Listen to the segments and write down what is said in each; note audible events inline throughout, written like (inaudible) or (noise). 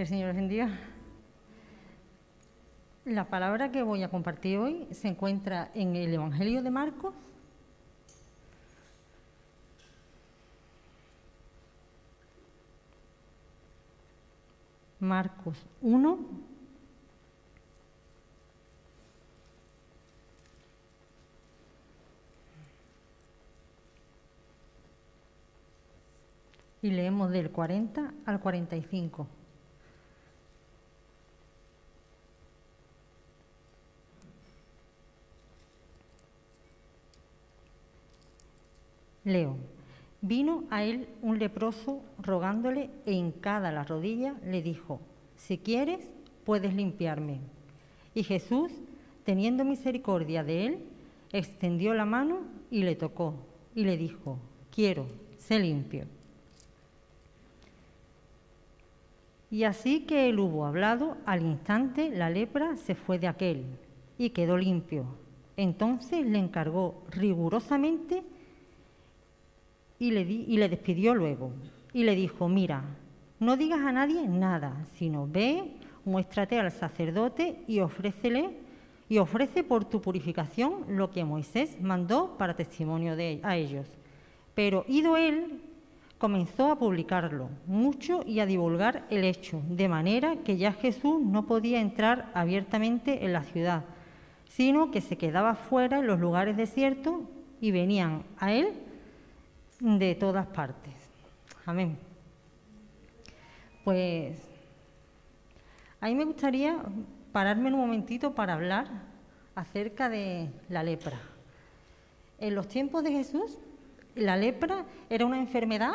Que el Señor bendiga. La palabra que voy a compartir hoy se encuentra en el Evangelio de Marcos. Marcos 1, y leemos del 40 al 45. Leo. Vino a él un leproso rogándole e hincada la rodilla le dijo, si quieres, puedes limpiarme. Y Jesús, teniendo misericordia de él, extendió la mano y le tocó y le dijo, quiero, sé limpio. Y así que él hubo hablado, al instante la lepra se fue de aquel y quedó limpio. Entonces le encargó rigurosamente y le, despidió luego. Y le dijo, mira, no digas a nadie nada, sino ve, muéstrate al sacerdote y ofrécele y ofrece por tu purificación lo que Moisés mandó para testimonio de, a ellos. Pero ido él, comenzó a publicarlo mucho y a divulgar el hecho, de manera que ya Jesús no podía entrar abiertamente en la ciudad, sino que se quedaba fuera en los lugares desiertos y venían a él de todas partes. Amén. Pues a mí me gustaría pararme un momentito para hablar acerca de la lepra. En los tiempos de Jesús, la lepra era una enfermedad,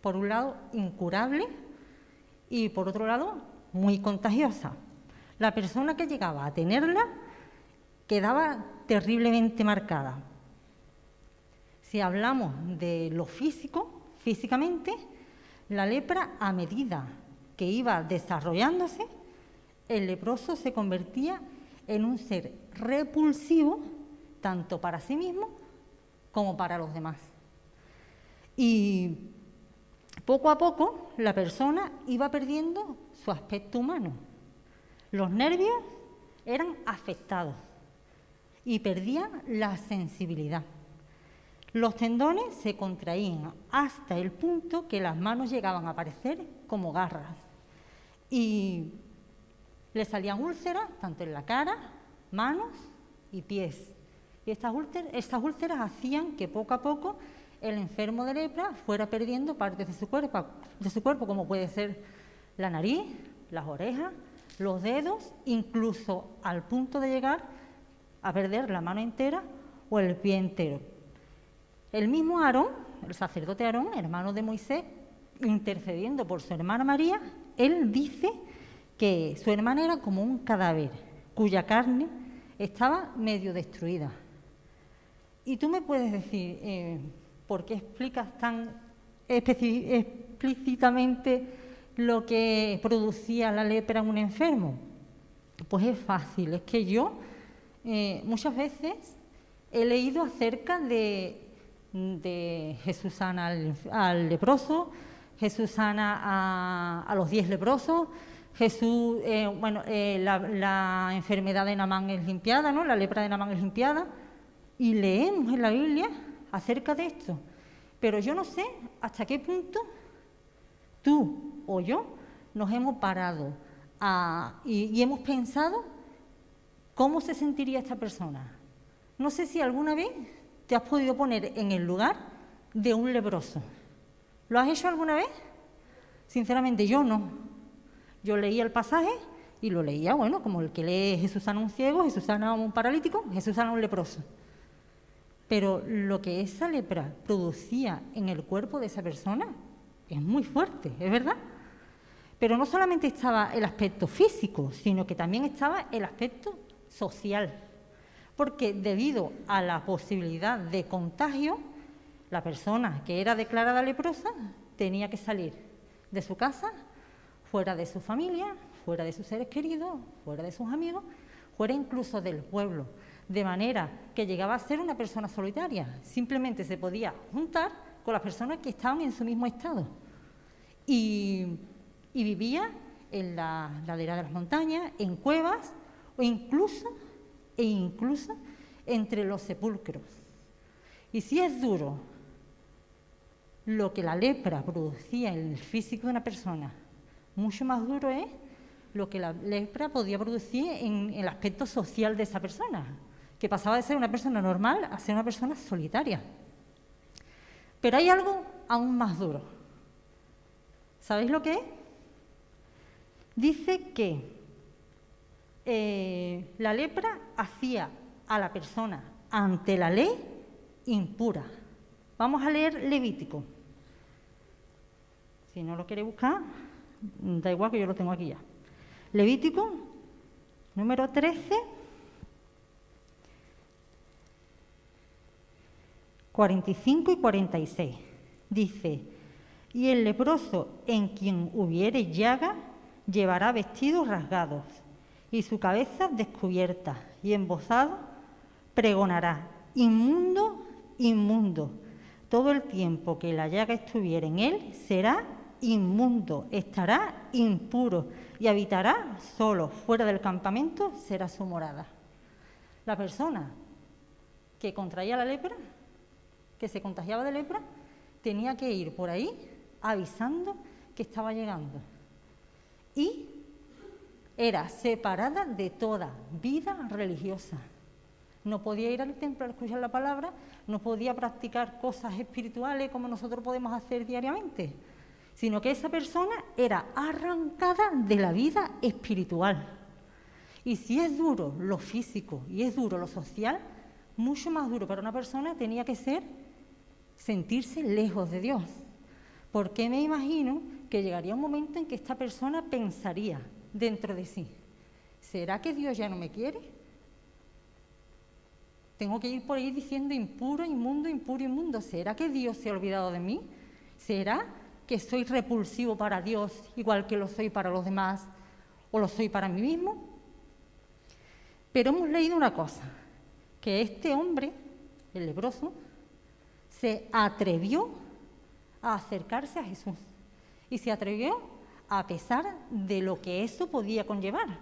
por un lado, incurable y por otro lado, muy contagiosa. La persona que llegaba a tenerla quedaba terriblemente marcada. Si hablamos de lo físico, físicamente, la lepra a medida que iba desarrollándose, el leproso se convertía en un ser repulsivo tanto para sí mismo como para los demás. Y poco a poco la persona iba perdiendo su aspecto humano. Los nervios eran afectados y perdían la sensibilidad. Los tendones se contraían hasta el punto que las manos llegaban a aparecer como garras y le salían úlceras tanto en la cara, manos y pies. Y estas úlceras, hacían que poco a poco el enfermo de lepra fuera perdiendo partes de su cuerpo como puede ser la nariz, las orejas, los dedos, incluso al punto de llegar a perder la mano entera o el pie entero. El mismo Aarón, el sacerdote Aarón, hermano de Moisés, intercediendo por su hermana María, él dice que su hermana era como un cadáver cuya carne estaba medio destruida. Y tú me puedes decir, eh, ¿por qué explicas tan explícitamente lo que producía la lepra en un enfermo? Pues es fácil, es que yo eh, muchas veces he leído acerca de, Jesús sana al, leproso, Jesús sana a, los diez leprosos, Jesús, eh, bueno, la, la, enfermedad de Namán es limpiada, ¿no? La lepra de Namán es limpiada y leemos en la Biblia acerca de esto. Pero yo no sé hasta qué punto tú o yo nos hemos parado y, hemos pensado cómo se sentiría esta persona. No sé si alguna vez te has podido poner en el lugar de un lebroso. ¿Lo has hecho alguna vez? Sinceramente yo no. Yo leía el pasaje y lo leía, bueno, como el que lee Jesús sana un ciego, Jesús sana un paralítico, Jesús sana un leproso. Pero lo que esa lepra producía en el cuerpo de esa persona es muy fuerte, ¿es verdad? Pero no solamente estaba el aspecto físico, sino que también estaba el aspecto social. Porque debido a la posibilidad de contagio, la persona que era declarada leprosa tenía que salir de su casa, fuera de su familia, fuera de sus seres queridos, fuera de sus amigos, fuera incluso del pueblo de manera que llegaba a ser una persona solitaria. Simplemente se podía juntar con las personas que estaban en su mismo estado. Y, vivía en la ladera de las montañas, en cuevas o incluso, e incluso entre los sepulcros. Y si es duro lo que la lepra producía en el físico de una persona, mucho más duro es lo que la lepra podía producir en, el aspecto social de esa persona, que pasaba de ser una persona normal a ser una persona solitaria. Pero hay algo aún más duro. ¿Sabéis lo que es? Dice que eh, la lepra hacía a la persona ante la ley impura. Vamos a leer Levítico. Si no lo quiere buscar, da igual que yo lo tengo aquí ya. Levítico número 13, 45 y 46. Dice, y el leproso en quien hubiere llaga llevará vestidos rasgados y su cabeza descubierta y embozado pregonará, inmundo, inmundo. Todo el tiempo que la llaga estuviera en él será inmundo, estará impuro y habitará solo fuera del campamento, será su morada. La persona que contraía la lepra, que se contagiaba de lepra, tenía que ir por ahí avisando que estaba llegando. Y era separada de toda vida religiosa. No podía ir al templo a escuchar la palabra, no podía practicar cosas espirituales como nosotros podemos hacer diariamente sino que esa persona era arrancada de la vida espiritual. Y si es duro lo físico y es duro lo social, mucho más duro para una persona tenía que ser sentirse lejos de Dios. Porque me imagino que llegaría un momento en que esta persona pensaría dentro de sí, ¿será que Dios ya no me quiere? Tengo que ir por ahí diciendo impuro, inmundo, impuro, inmundo. ¿Será que Dios se ha olvidado de mí? ¿Será que soy repulsivo para Dios igual que lo soy para los demás o lo soy para mí mismo. Pero hemos leído una cosa, que este hombre, el leproso, se atrevió a acercarse a Jesús y se atrevió a pesar de lo que eso podía conllevar.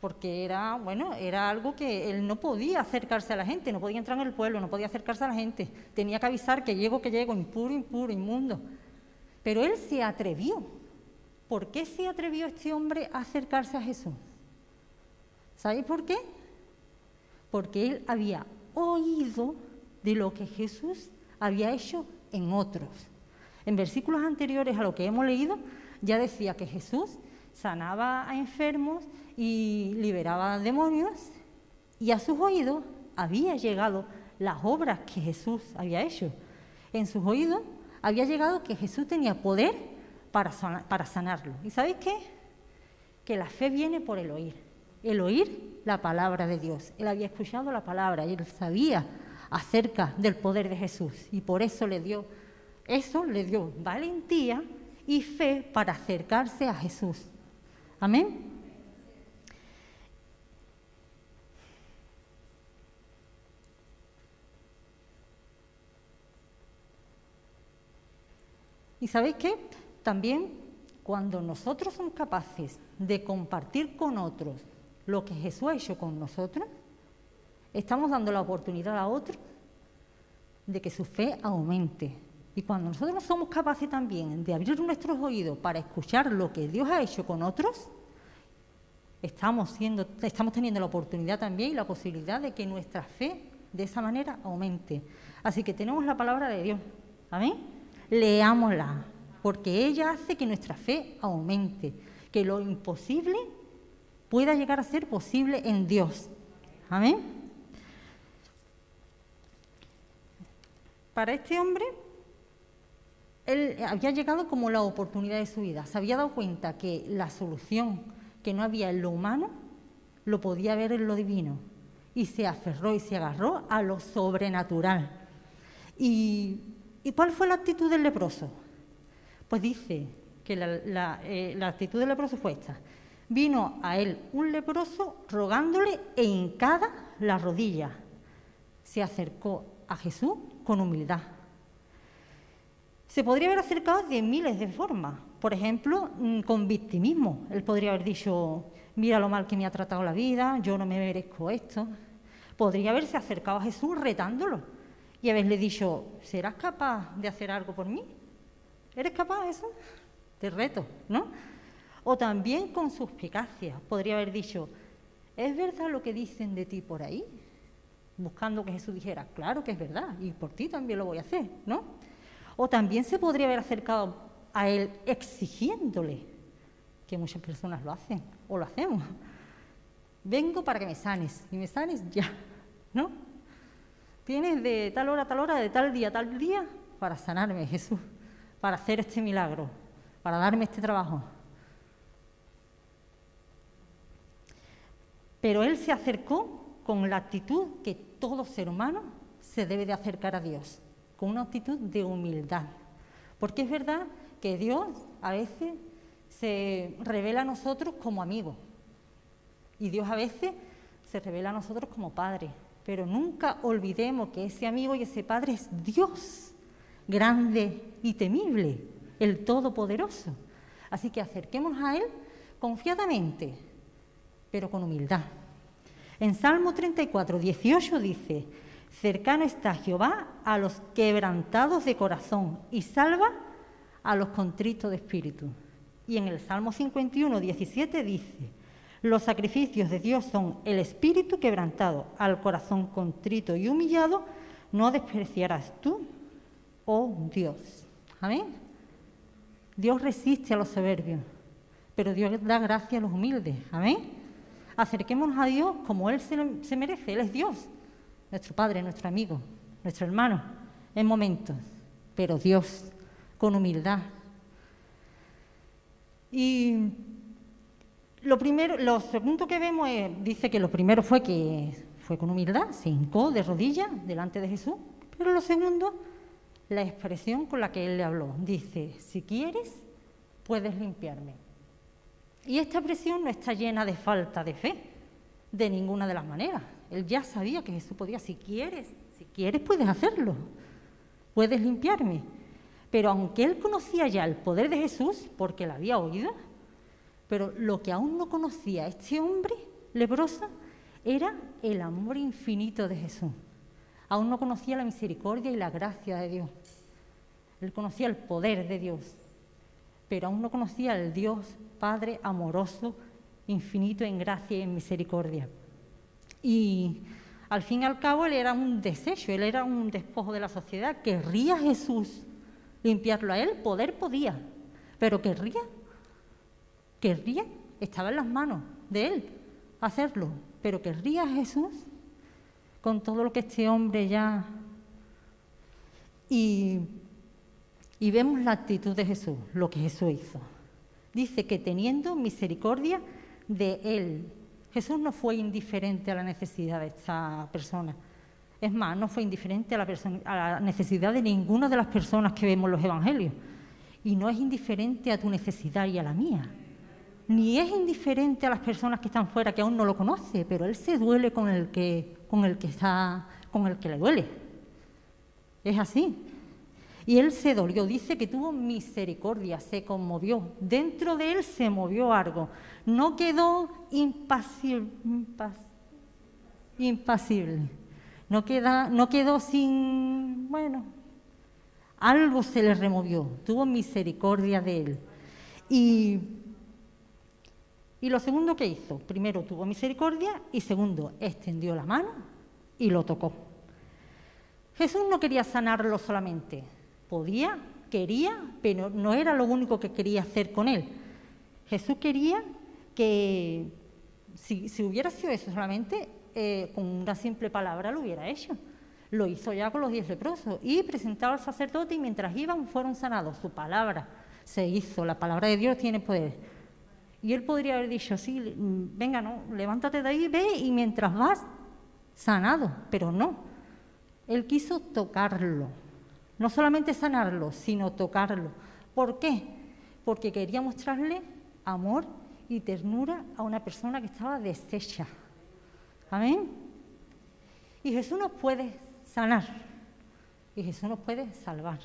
Porque era, bueno, era algo que él no podía acercarse a la gente, no podía entrar en el pueblo, no podía acercarse a la gente. Tenía que avisar que llego, que llego, impuro, impuro, inmundo. Pero él se atrevió. ¿Por qué se atrevió este hombre a acercarse a Jesús? ¿Sabéis por qué? Porque él había oído de lo que Jesús había hecho en otros. En versículos anteriores a lo que hemos leído, ya decía que Jesús sanaba a enfermos y liberaba a demonios, y a sus oídos había llegado las obras que Jesús había hecho. En sus oídos había llegado que Jesús tenía poder para, para sanarlo. ¿Y sabéis qué? Que la fe viene por el oír. El oír la palabra de Dios. Él había escuchado la palabra y él sabía acerca del poder de Jesús. Y por eso le dio, eso le dio valentía y fe para acercarse a Jesús. Amén. Y sabéis qué? También cuando nosotros somos capaces de compartir con otros lo que Jesús ha hecho con nosotros, estamos dando la oportunidad a otros de que su fe aumente. Y cuando nosotros somos capaces también de abrir nuestros oídos para escuchar lo que Dios ha hecho con otros, estamos, siendo, estamos teniendo la oportunidad también y la posibilidad de que nuestra fe de esa manera aumente. Así que tenemos la palabra de Dios. Amén leámosla, porque ella hace que nuestra fe aumente, que lo imposible pueda llegar a ser posible en Dios. Amén. Para este hombre, él había llegado como la oportunidad de su vida. Se había dado cuenta que la solución que no había en lo humano lo podía ver en lo divino. Y se aferró y se agarró a lo sobrenatural. Y ¿Y cuál fue la actitud del leproso? Pues dice que la, eh, actitud del leproso fue esta. Vino a él un leproso rogándole e hincada la rodilla. Se acercó a Jesús con humildad. Se podría haber acercado de miles de formas. Por ejemplo, mm, con victimismo. Él podría haber dicho, mira lo mal que me ha tratado la vida, yo no me merezco esto. Podría haberse acercado a Jesús retándolo y haberle dicho, ¿serás capaz de hacer algo por mí? ¿Eres capaz de eso? Te reto, ¿no? O también con suspicacia. Podría haber dicho, ¿es verdad lo que dicen de ti por ahí? Buscando que Jesús dijera, claro que es verdad, y por ti también lo voy a hacer, ¿no? O también se podría haber acercado a él exigiéndole, que muchas personas lo hacen, o lo hacemos. Vengo para que me sanes, y me sanes ya, ¿no? Tienes de tal hora a tal hora, de tal día a tal día, para sanarme, Jesús, para hacer este milagro, para darme este trabajo. Pero él se acercó con la actitud que todo ser humano se debe de acercar a Dios, con una actitud de humildad. Porque es verdad que Dios a veces se revela a nosotros como amigo y Dios a veces se revela a nosotros como padre. Pero nunca olvidemos que ese amigo y ese padre es Dios, grande y temible, el Todopoderoso. Así que acerquémonos a Él confiadamente, pero con humildad. En Salmo 34, 18 dice, cercano está Jehová a los quebrantados de corazón y salva a los contritos de espíritu. Y en el Salmo 51, 17 dice, los sacrificios de Dios son el espíritu quebrantado, al corazón contrito y humillado, no despreciarás tú, oh Dios. Amén. Dios resiste a los soberbios, pero Dios da gracia a los humildes. Amén acerquémonos a Dios como Él se, merece. Él es Dios, nuestro Padre, nuestro amigo, nuestro hermano, en momentos, pero Dios, con humildad. Y lo primero, lo segundo que vemos dice que lo primero fue que fue con humildad, se hincó de rodillas delante de Jesús, pero lo segundo, la expresión con la que él le habló, dice, si quieres, puedes limpiarme. Y esta expresión no está llena de falta de fe, de ninguna de las maneras. Él ya sabía que Jesús podía, si quieres, si quieres puedes hacerlo, puedes limpiarme. Pero aunque él conocía ya el poder de Jesús, porque lo había oído, pero lo que aún no conocía este hombre leproso era el amor infinito de Jesús. Aún no conocía la misericordia y la gracia de Dios. Él conocía el poder de Dios, pero aún no conocía al Dios Padre amoroso, infinito en gracia y en misericordia. Y al fin y al cabo él era un desecho, él era un despojo de la sociedad. ¿Querría Jesús limpiarlo a él? Poder podía, pero querría, querría, estaba en las manos de él hacerlo, pero querría Jesús con todo lo que este hombre ya... Y y vemos la actitud de Jesús, lo que Jesús hizo. Dice que teniendo misericordia de él, Jesús no fue indiferente a la necesidad de esta persona. Es más, no fue indiferente a la, necesidad de ninguna de las personas que vemos los evangelios. Y no es indiferente a tu necesidad y a la mía. Ni es indiferente a las personas que están fuera, que aún no lo conoce, pero él se duele con el que, con el que está, con el que le duele. Es así. Y él se dolió, dice que tuvo misericordia, se conmovió. Dentro de él se movió algo. No quedó impasible. No, quedó sin, bueno, algo se le removió. Tuvo misericordia de él. Y lo segundo que hizo, primero tuvo misericordia y segundo, extendió la mano y lo tocó. Jesús no quería sanarlo solamente, Podía, quería, pero no era lo único que quería hacer con él. Jesús quería que, si, hubiera sido eso solamente, eh, con una simple palabra lo hubiera hecho. Lo hizo ya con los diez leprosos y presentaba al sacerdote y mientras iban fueron sanados. Su palabra se hizo, la palabra de Dios tiene poder. Y él podría haber dicho, sí, venga, no, levántate de ahí, ve y mientras vas, sanado, pero no. Él quiso tocarlo, no solamente sanarlo, sino tocarlo. ¿Por qué? Porque quería mostrarle amor y ternura a una persona que estaba deshecha. Amén. Y Jesús nos puede sanar. Y Jesús nos puede salvar.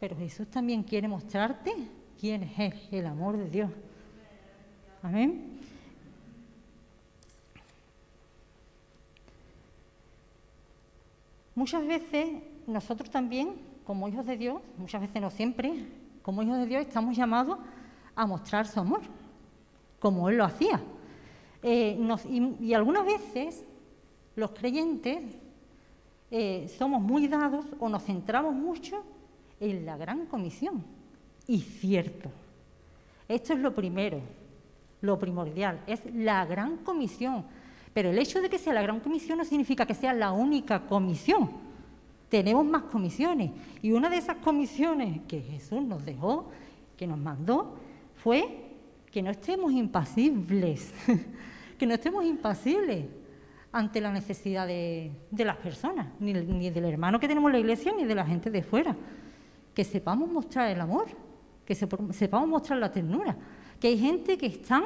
Pero Jesús también quiere mostrarte quién es el amor de Dios. Amén. Muchas veces nosotros también, como hijos de Dios, muchas veces no siempre, como hijos de Dios estamos llamados a mostrar su amor, como Él lo hacía. Eh, y, algunas veces los creyentes eh, somos muy dados o nos centramos mucho en la gran comisión. Y cierto, esto es lo primero, lo primordial, es la gran comisión. Pero el hecho de que sea la gran comisión no significa que sea la única comisión. Tenemos más comisiones. Y una de esas comisiones que Jesús nos dejó, que nos mandó, fue que no estemos impasibles, (laughs) que no estemos impasibles ante la necesidad de, las personas, ni, ni, del hermano que tenemos en la iglesia, ni de la gente de fuera. Que sepamos mostrar el amor, que sepamos mostrar la ternura. Que hay gente que están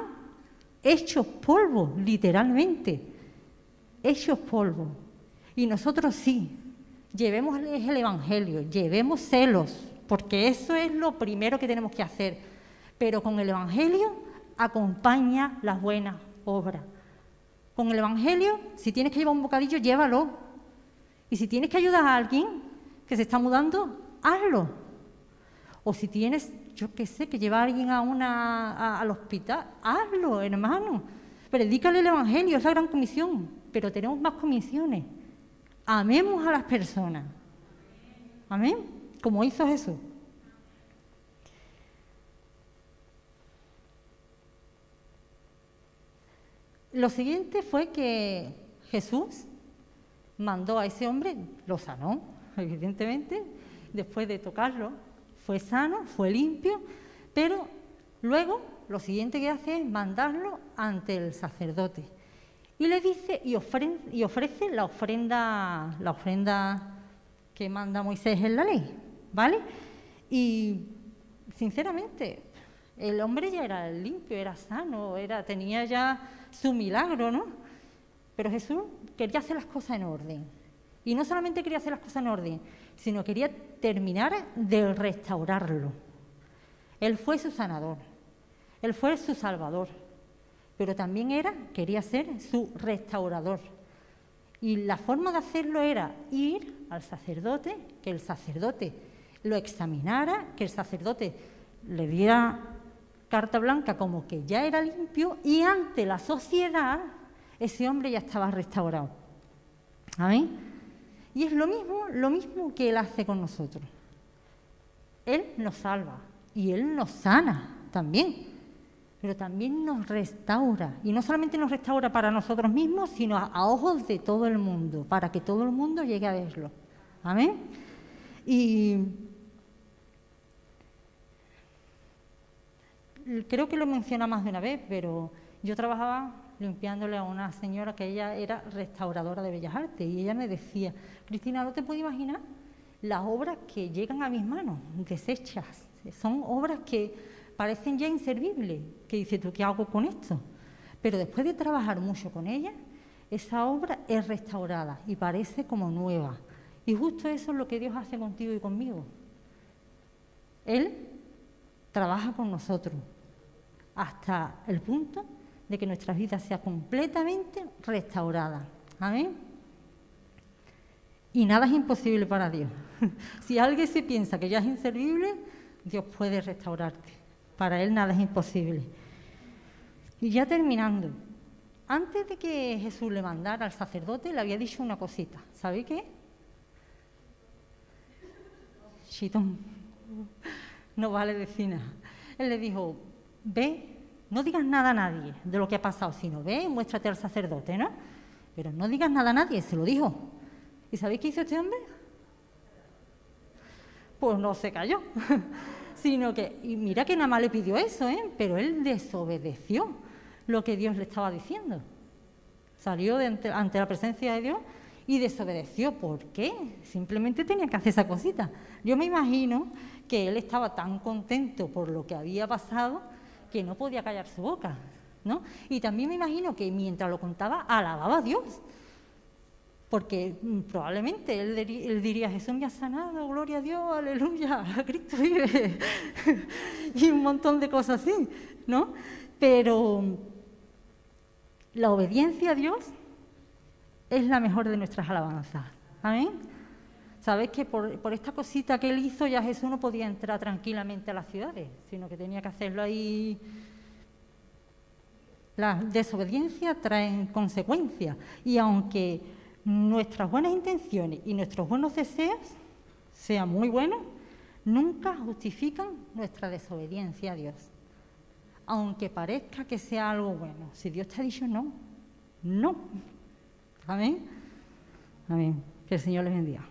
hechos polvo, literalmente, hechos polvo. Y nosotros sí, llevemos el Evangelio, llevemos celos, porque eso es lo primero que tenemos que hacer. Pero con el Evangelio acompaña las buenas obras. Con el Evangelio, si tienes que llevar un bocadillo, llévalo. Y si tienes que ayudar a alguien que se está mudando, hazlo. O si tienes, yo qué sé, que llevar a alguien a una, al hospital, hazlo, hermano. Predícale el Evangelio, es la gran comisión, pero tenemos más comisiones. Amemos a las personas. Amén. Como hizo Jesús. Lo siguiente fue que Jesús mandó a ese hombre, lo sanó, (laughs) evidentemente, después de tocarlo, fue sano, fue limpio, pero luego lo siguiente que hace es mandarlo ante el sacerdote. Y le dice y, y ofrece la ofrenda, la ofrenda que manda Moisés en la ley, ¿vale? Y sinceramente, el hombre ya era limpio, era sano, era, tenía ya su milagro, ¿no? Pero Jesús quería hacer las cosas en orden. Y no solamente quería hacer las cosas en orden, sino quería terminar de restaurarlo. Él fue su sanador, él fue su salvador, pero también era, quería ser su restaurador. Y la forma de hacerlo era ir al sacerdote, que el sacerdote lo examinara, que el sacerdote le diera carta blanca como que ya era limpio y ante la sociedad ese hombre ya estaba restaurado. Amén. Y es lo mismo, lo mismo que Él hace con nosotros. Él nos salva y Él nos sana también, pero también nos restaura. Y no solamente nos restaura para nosotros mismos, sino a, ojos de todo el mundo, para que todo el mundo llegue a verlo. Amén. Y creo que lo menciona más de una vez, pero yo trabajaba limpiándole a una señora que ella era restauradora de Bellas Artes y ella me decía, Cristina, no te puedo imaginar las obras que llegan a mis manos, desechas. Son obras que parecen ya inservibles, que dice tú, ¿qué hago con esto? Pero después de trabajar mucho con ella, esa obra es restaurada y parece como nueva. Y justo eso es lo que Dios hace contigo y conmigo. Él trabaja con nosotros hasta el punto de que nuestra vida sea completamente restaurada. Amén. Y nada es imposible para Dios. (laughs) si alguien se piensa que ya es inservible, Dios puede restaurarte. Para Él nada es imposible. Y ya terminando, antes de que Jesús le mandara al sacerdote, le había dicho una cosita. ¿Sabe qué? Chitón no vale decir nada. Él le dijo, ve, no digas nada a nadie de lo que ha pasado, sino ve y muéstrate al sacerdote, ¿no? Pero no digas nada a nadie, se lo dijo. ¿Y sabéis qué hizo este hombre? Pues no se cayó, sino que, y mira que nada más le pidió eso, ¿eh? Pero él desobedeció lo que Dios le estaba diciendo. Salió ante, ante la presencia de Dios y desobedeció. ¿Por qué? Simplemente tenía que hacer esa cosita. Yo me imagino que él estaba tan contento por lo que había pasado que no podía callar su boca, ¿no? Y también me imagino que mientras lo contaba alababa a Dios. Porque mm, probablemente él, diría, Jesús me ha sanado, gloria a Dios, aleluya, (laughs) Cristo vive, (laughs) y un montón de cosas así, ¿no? Pero la obediencia a Dios es la mejor de nuestras alabanzas. Amén. Sabéis que por, por, esta cosita que él hizo ya Jesús no podía entrar tranquilamente a las ciudades, sino que tenía que hacerlo ahí la desobediencia trae consecuencias y aunque nuestras buenas intenciones y nuestros buenos deseos sean muy buenos, nunca justifican nuestra desobediencia a Dios. Aunque parezca que sea algo bueno, si Dios te ha dicho no, no. Amén. Amén. Que el Señor les bendiga.